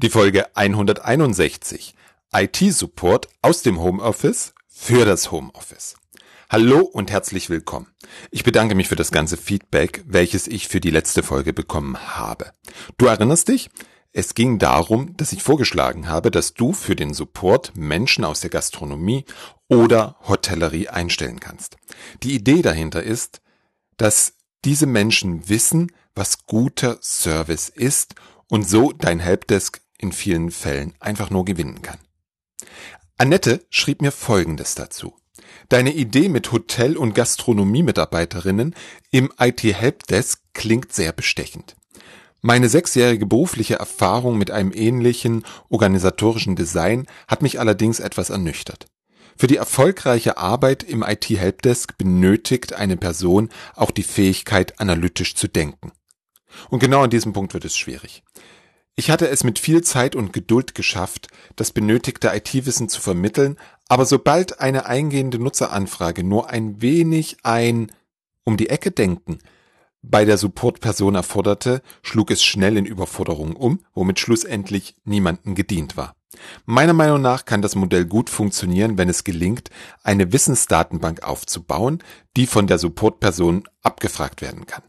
Die Folge 161 IT-Support aus dem Homeoffice für das Homeoffice. Hallo und herzlich willkommen. Ich bedanke mich für das ganze Feedback, welches ich für die letzte Folge bekommen habe. Du erinnerst dich? Es ging darum, dass ich vorgeschlagen habe, dass du für den Support Menschen aus der Gastronomie oder Hotellerie einstellen kannst. Die Idee dahinter ist, dass diese Menschen wissen, was guter Service ist und so dein Helpdesk in vielen Fällen einfach nur gewinnen kann. Annette schrieb mir Folgendes dazu. Deine Idee mit Hotel- und Gastronomie-Mitarbeiterinnen im IT-Helpdesk klingt sehr bestechend. Meine sechsjährige berufliche Erfahrung mit einem ähnlichen organisatorischen Design hat mich allerdings etwas ernüchtert. Für die erfolgreiche Arbeit im IT-Helpdesk benötigt eine Person auch die Fähigkeit, analytisch zu denken. Und genau an diesem Punkt wird es schwierig. Ich hatte es mit viel Zeit und Geduld geschafft, das benötigte IT-Wissen zu vermitteln, aber sobald eine eingehende Nutzeranfrage nur ein wenig ein um die Ecke denken bei der Supportperson erforderte, schlug es schnell in Überforderung um, womit schlussendlich niemanden gedient war. Meiner Meinung nach kann das Modell gut funktionieren, wenn es gelingt, eine Wissensdatenbank aufzubauen, die von der Supportperson abgefragt werden kann.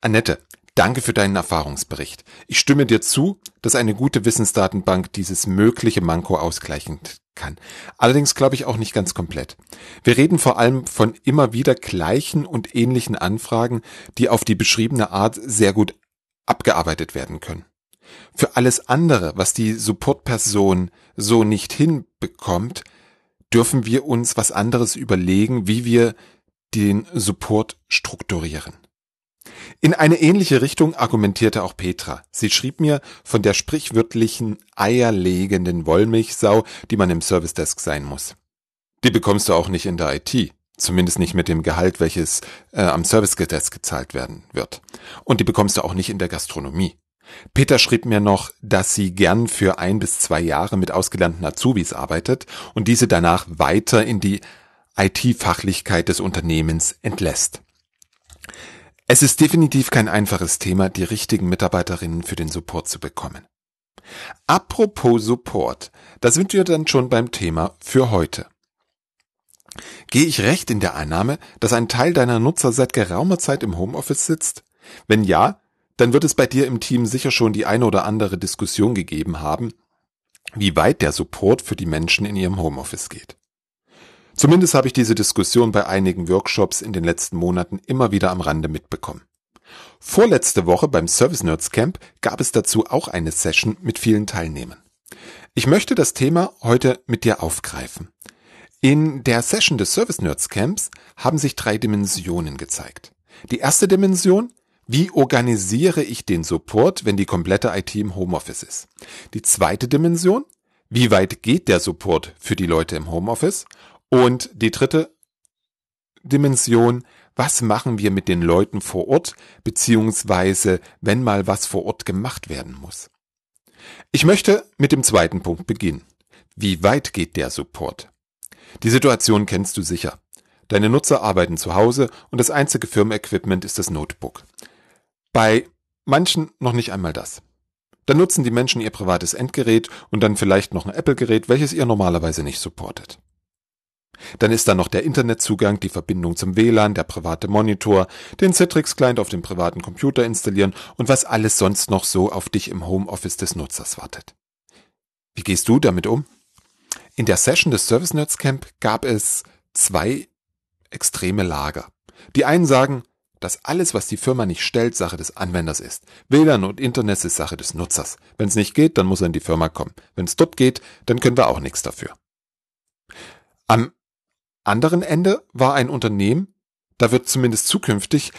Annette, Danke für deinen Erfahrungsbericht. Ich stimme dir zu, dass eine gute Wissensdatenbank dieses mögliche Manko ausgleichen kann. Allerdings glaube ich auch nicht ganz komplett. Wir reden vor allem von immer wieder gleichen und ähnlichen Anfragen, die auf die beschriebene Art sehr gut abgearbeitet werden können. Für alles andere, was die Supportperson so nicht hinbekommt, dürfen wir uns was anderes überlegen, wie wir den Support strukturieren. In eine ähnliche Richtung argumentierte auch Petra. Sie schrieb mir von der sprichwörtlichen eierlegenden Wollmilchsau, die man im Service Desk sein muss. Die bekommst du auch nicht in der IT. Zumindest nicht mit dem Gehalt, welches äh, am Service Desk gezahlt werden wird. Und die bekommst du auch nicht in der Gastronomie. Peter schrieb mir noch, dass sie gern für ein bis zwei Jahre mit ausgelernten Azubis arbeitet und diese danach weiter in die IT-Fachlichkeit des Unternehmens entlässt. Es ist definitiv kein einfaches Thema, die richtigen Mitarbeiterinnen für den Support zu bekommen. Apropos Support, da sind wir dann schon beim Thema für heute. Gehe ich recht in der Annahme, dass ein Teil deiner Nutzer seit geraumer Zeit im Homeoffice sitzt? Wenn ja, dann wird es bei dir im Team sicher schon die eine oder andere Diskussion gegeben haben, wie weit der Support für die Menschen in ihrem Homeoffice geht. Zumindest habe ich diese Diskussion bei einigen Workshops in den letzten Monaten immer wieder am Rande mitbekommen. Vorletzte Woche beim Service Nerds Camp gab es dazu auch eine Session mit vielen Teilnehmern. Ich möchte das Thema heute mit dir aufgreifen. In der Session des Service Nerds Camps haben sich drei Dimensionen gezeigt. Die erste Dimension, wie organisiere ich den Support, wenn die komplette IT im Homeoffice ist? Die zweite Dimension, wie weit geht der Support für die Leute im Homeoffice? Und die dritte Dimension, was machen wir mit den Leuten vor Ort, beziehungsweise wenn mal was vor Ort gemacht werden muss. Ich möchte mit dem zweiten Punkt beginnen. Wie weit geht der Support? Die Situation kennst du sicher. Deine Nutzer arbeiten zu Hause und das einzige Firmenequipment ist das Notebook. Bei manchen noch nicht einmal das. Dann nutzen die Menschen ihr privates Endgerät und dann vielleicht noch ein Apple-Gerät, welches ihr normalerweise nicht supportet. Dann ist da noch der Internetzugang, die Verbindung zum WLAN, der private Monitor, den Citrix-Client auf dem privaten Computer installieren und was alles sonst noch so auf dich im Homeoffice des Nutzers wartet. Wie gehst du damit um? In der Session des Service Nerds Camp gab es zwei extreme Lager. Die einen sagen, dass alles, was die Firma nicht stellt, Sache des Anwenders ist. WLAN und Internet ist Sache des Nutzers. Wenn es nicht geht, dann muss er in die Firma kommen. Wenn es dort geht, dann können wir auch nichts dafür. Am anderen Ende war ein Unternehmen, da wird zumindest zukünftig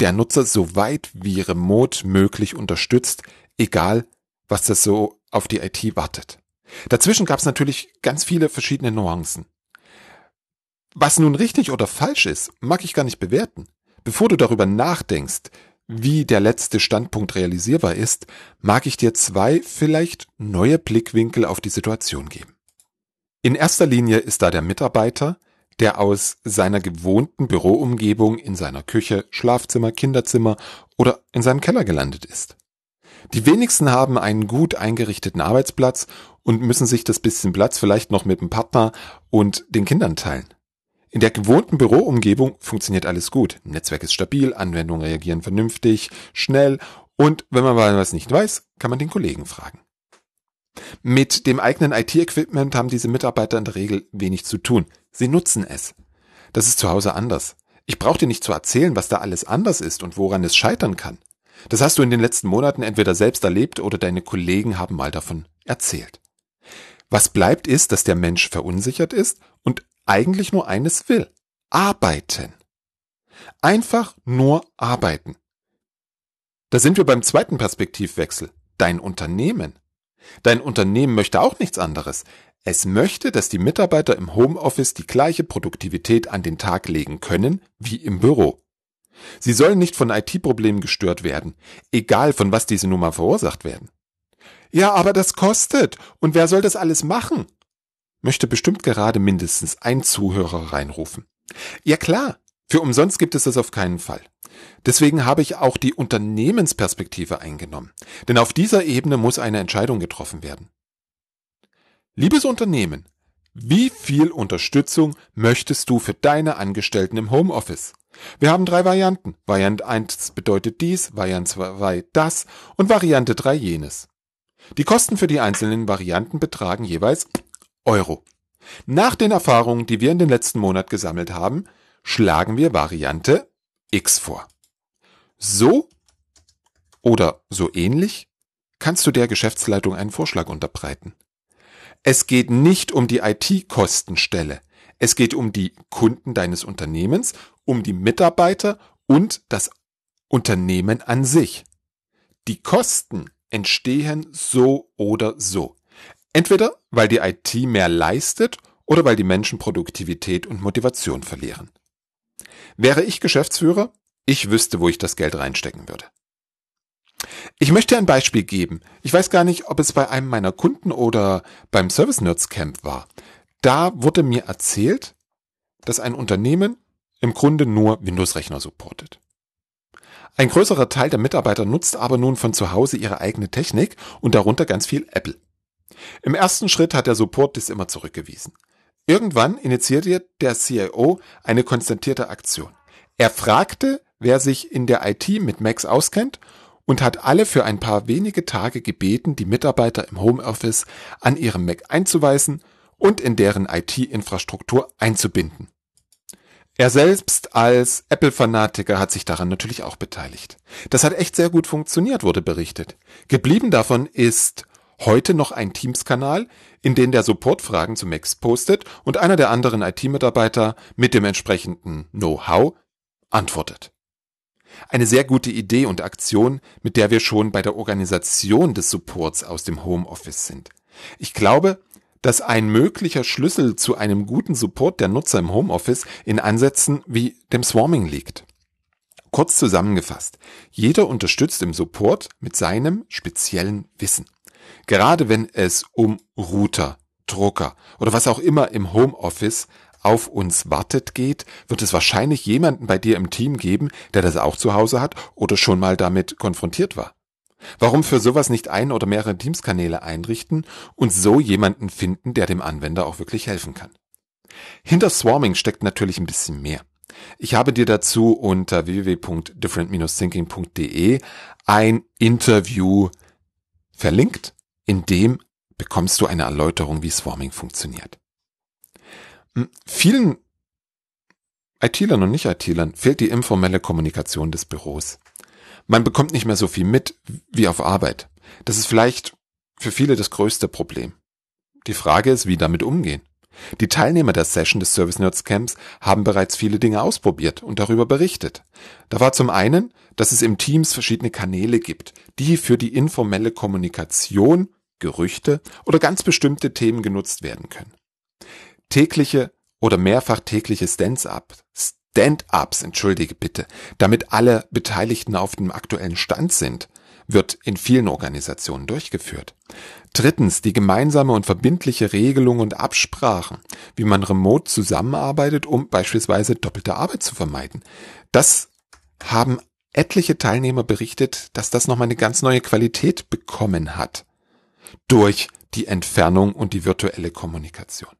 der Nutzer so weit wie remote möglich unterstützt, egal was das so auf die IT wartet. Dazwischen gab es natürlich ganz viele verschiedene Nuancen. Was nun richtig oder falsch ist, mag ich gar nicht bewerten. Bevor du darüber nachdenkst, wie der letzte Standpunkt realisierbar ist, mag ich dir zwei vielleicht neue Blickwinkel auf die Situation geben. In erster Linie ist da der Mitarbeiter, der aus seiner gewohnten Büroumgebung in seiner Küche, Schlafzimmer, Kinderzimmer oder in seinem Keller gelandet ist. Die wenigsten haben einen gut eingerichteten Arbeitsplatz und müssen sich das bisschen Platz vielleicht noch mit dem Partner und den Kindern teilen. In der gewohnten Büroumgebung funktioniert alles gut. Netzwerk ist stabil, Anwendungen reagieren vernünftig, schnell und wenn man mal was nicht weiß, kann man den Kollegen fragen. Mit dem eigenen IT-Equipment haben diese Mitarbeiter in der Regel wenig zu tun. Sie nutzen es. Das ist zu Hause anders. Ich brauche dir nicht zu erzählen, was da alles anders ist und woran es scheitern kann. Das hast du in den letzten Monaten entweder selbst erlebt oder deine Kollegen haben mal davon erzählt. Was bleibt ist, dass der Mensch verunsichert ist und eigentlich nur eines will. Arbeiten. Einfach nur arbeiten. Da sind wir beim zweiten Perspektivwechsel. Dein Unternehmen. Dein Unternehmen möchte auch nichts anderes. Es möchte, dass die Mitarbeiter im Homeoffice die gleiche Produktivität an den Tag legen können wie im Büro. Sie sollen nicht von IT-Problemen gestört werden, egal von was diese nun mal verursacht werden. Ja, aber das kostet. Und wer soll das alles machen? Möchte bestimmt gerade mindestens ein Zuhörer reinrufen. Ja klar, für umsonst gibt es das auf keinen Fall. Deswegen habe ich auch die Unternehmensperspektive eingenommen. Denn auf dieser Ebene muss eine Entscheidung getroffen werden. Liebes Unternehmen, wie viel Unterstützung möchtest du für deine Angestellten im Homeoffice? Wir haben drei Varianten. Variante 1 bedeutet dies, Variante 2 das und Variante 3 jenes. Die Kosten für die einzelnen Varianten betragen jeweils Euro. Nach den Erfahrungen, die wir in den letzten Monat gesammelt haben, schlagen wir Variante X vor. So oder so ähnlich kannst du der Geschäftsleitung einen Vorschlag unterbreiten. Es geht nicht um die IT-Kostenstelle. Es geht um die Kunden deines Unternehmens, um die Mitarbeiter und das Unternehmen an sich. Die Kosten entstehen so oder so. Entweder weil die IT mehr leistet oder weil die Menschen Produktivität und Motivation verlieren. Wäre ich Geschäftsführer, ich wüsste, wo ich das Geld reinstecken würde. Ich möchte ein Beispiel geben. Ich weiß gar nicht, ob es bei einem meiner Kunden oder beim Service Nerds Camp war. Da wurde mir erzählt, dass ein Unternehmen im Grunde nur Windows-Rechner supportet. Ein größerer Teil der Mitarbeiter nutzt aber nun von zu Hause ihre eigene Technik und darunter ganz viel Apple. Im ersten Schritt hat der Support dies immer zurückgewiesen. Irgendwann initiierte der CIO eine konstatierte Aktion. Er fragte, wer sich in der IT mit Macs auskennt und hat alle für ein paar wenige Tage gebeten, die Mitarbeiter im Homeoffice an ihrem Mac einzuweisen und in deren IT-Infrastruktur einzubinden. Er selbst als Apple-Fanatiker hat sich daran natürlich auch beteiligt. Das hat echt sehr gut funktioniert, wurde berichtet. Geblieben davon ist heute noch ein Teams-Kanal, in den der Support Fragen zu Macs postet und einer der anderen IT-Mitarbeiter mit dem entsprechenden Know-how antwortet. Eine sehr gute Idee und Aktion, mit der wir schon bei der Organisation des Supports aus dem Homeoffice sind. Ich glaube, dass ein möglicher Schlüssel zu einem guten Support der Nutzer im Homeoffice in Ansätzen wie dem Swarming liegt. Kurz zusammengefasst, jeder unterstützt im Support mit seinem speziellen Wissen. Gerade wenn es um Router, Drucker oder was auch immer im Homeoffice auf uns wartet geht, wird es wahrscheinlich jemanden bei dir im Team geben, der das auch zu Hause hat oder schon mal damit konfrontiert war. Warum für sowas nicht ein oder mehrere Teams-Kanäle einrichten und so jemanden finden, der dem Anwender auch wirklich helfen kann? Hinter Swarming steckt natürlich ein bisschen mehr. Ich habe dir dazu unter www.different-thinking.de ein Interview verlinkt, in dem bekommst du eine Erläuterung, wie Swarming funktioniert. Hm, vielen IT-Lern und Nicht-IT-Lern fehlt die informelle Kommunikation des Büros. Man bekommt nicht mehr so viel mit wie auf Arbeit. Das ist vielleicht für viele das größte Problem. Die Frage ist, wie damit umgehen. Die Teilnehmer der Session des Service Nerds Camps haben bereits viele Dinge ausprobiert und darüber berichtet. Da war zum einen, dass es im Teams verschiedene Kanäle gibt, die für die informelle Kommunikation, Gerüchte oder ganz bestimmte Themen genutzt werden können. Tägliche oder mehrfach tägliche Stand-up, Stand-ups, entschuldige bitte, damit alle Beteiligten auf dem aktuellen Stand sind, wird in vielen Organisationen durchgeführt. Drittens die gemeinsame und verbindliche Regelung und Absprachen, wie man remote zusammenarbeitet, um beispielsweise doppelte Arbeit zu vermeiden. Das haben etliche Teilnehmer berichtet, dass das nochmal eine ganz neue Qualität bekommen hat. Durch die Entfernung und die virtuelle Kommunikation.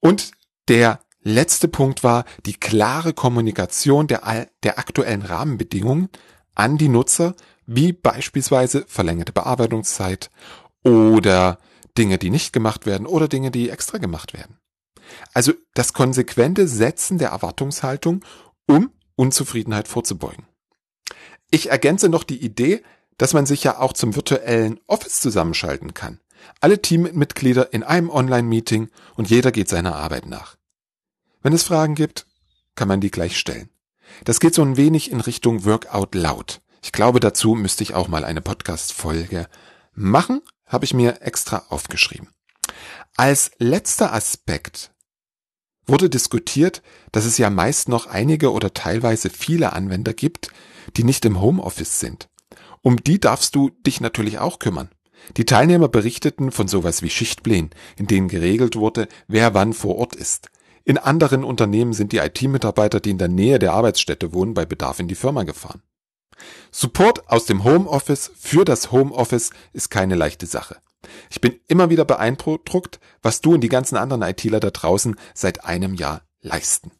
Und der letzte Punkt war die klare Kommunikation der, der aktuellen Rahmenbedingungen an die Nutzer, wie beispielsweise verlängerte Bearbeitungszeit oder Dinge, die nicht gemacht werden oder Dinge, die extra gemacht werden. Also das konsequente Setzen der Erwartungshaltung, um Unzufriedenheit vorzubeugen. Ich ergänze noch die Idee, dass man sich ja auch zum virtuellen Office zusammenschalten kann. Alle Teammitglieder in einem Online-Meeting und jeder geht seiner Arbeit nach. Wenn es Fragen gibt, kann man die gleich stellen. Das geht so ein wenig in Richtung Workout laut. Ich glaube, dazu müsste ich auch mal eine Podcast-Folge machen, habe ich mir extra aufgeschrieben. Als letzter Aspekt wurde diskutiert, dass es ja meist noch einige oder teilweise viele Anwender gibt, die nicht im Homeoffice sind. Um die darfst du dich natürlich auch kümmern. Die Teilnehmer berichteten von sowas wie Schichtplänen, in denen geregelt wurde, wer wann vor Ort ist. In anderen Unternehmen sind die IT-Mitarbeiter, die in der Nähe der Arbeitsstätte wohnen, bei Bedarf in die Firma gefahren. Support aus dem Homeoffice für das Homeoffice ist keine leichte Sache. Ich bin immer wieder beeindruckt, was du und die ganzen anderen ITler da draußen seit einem Jahr leisten.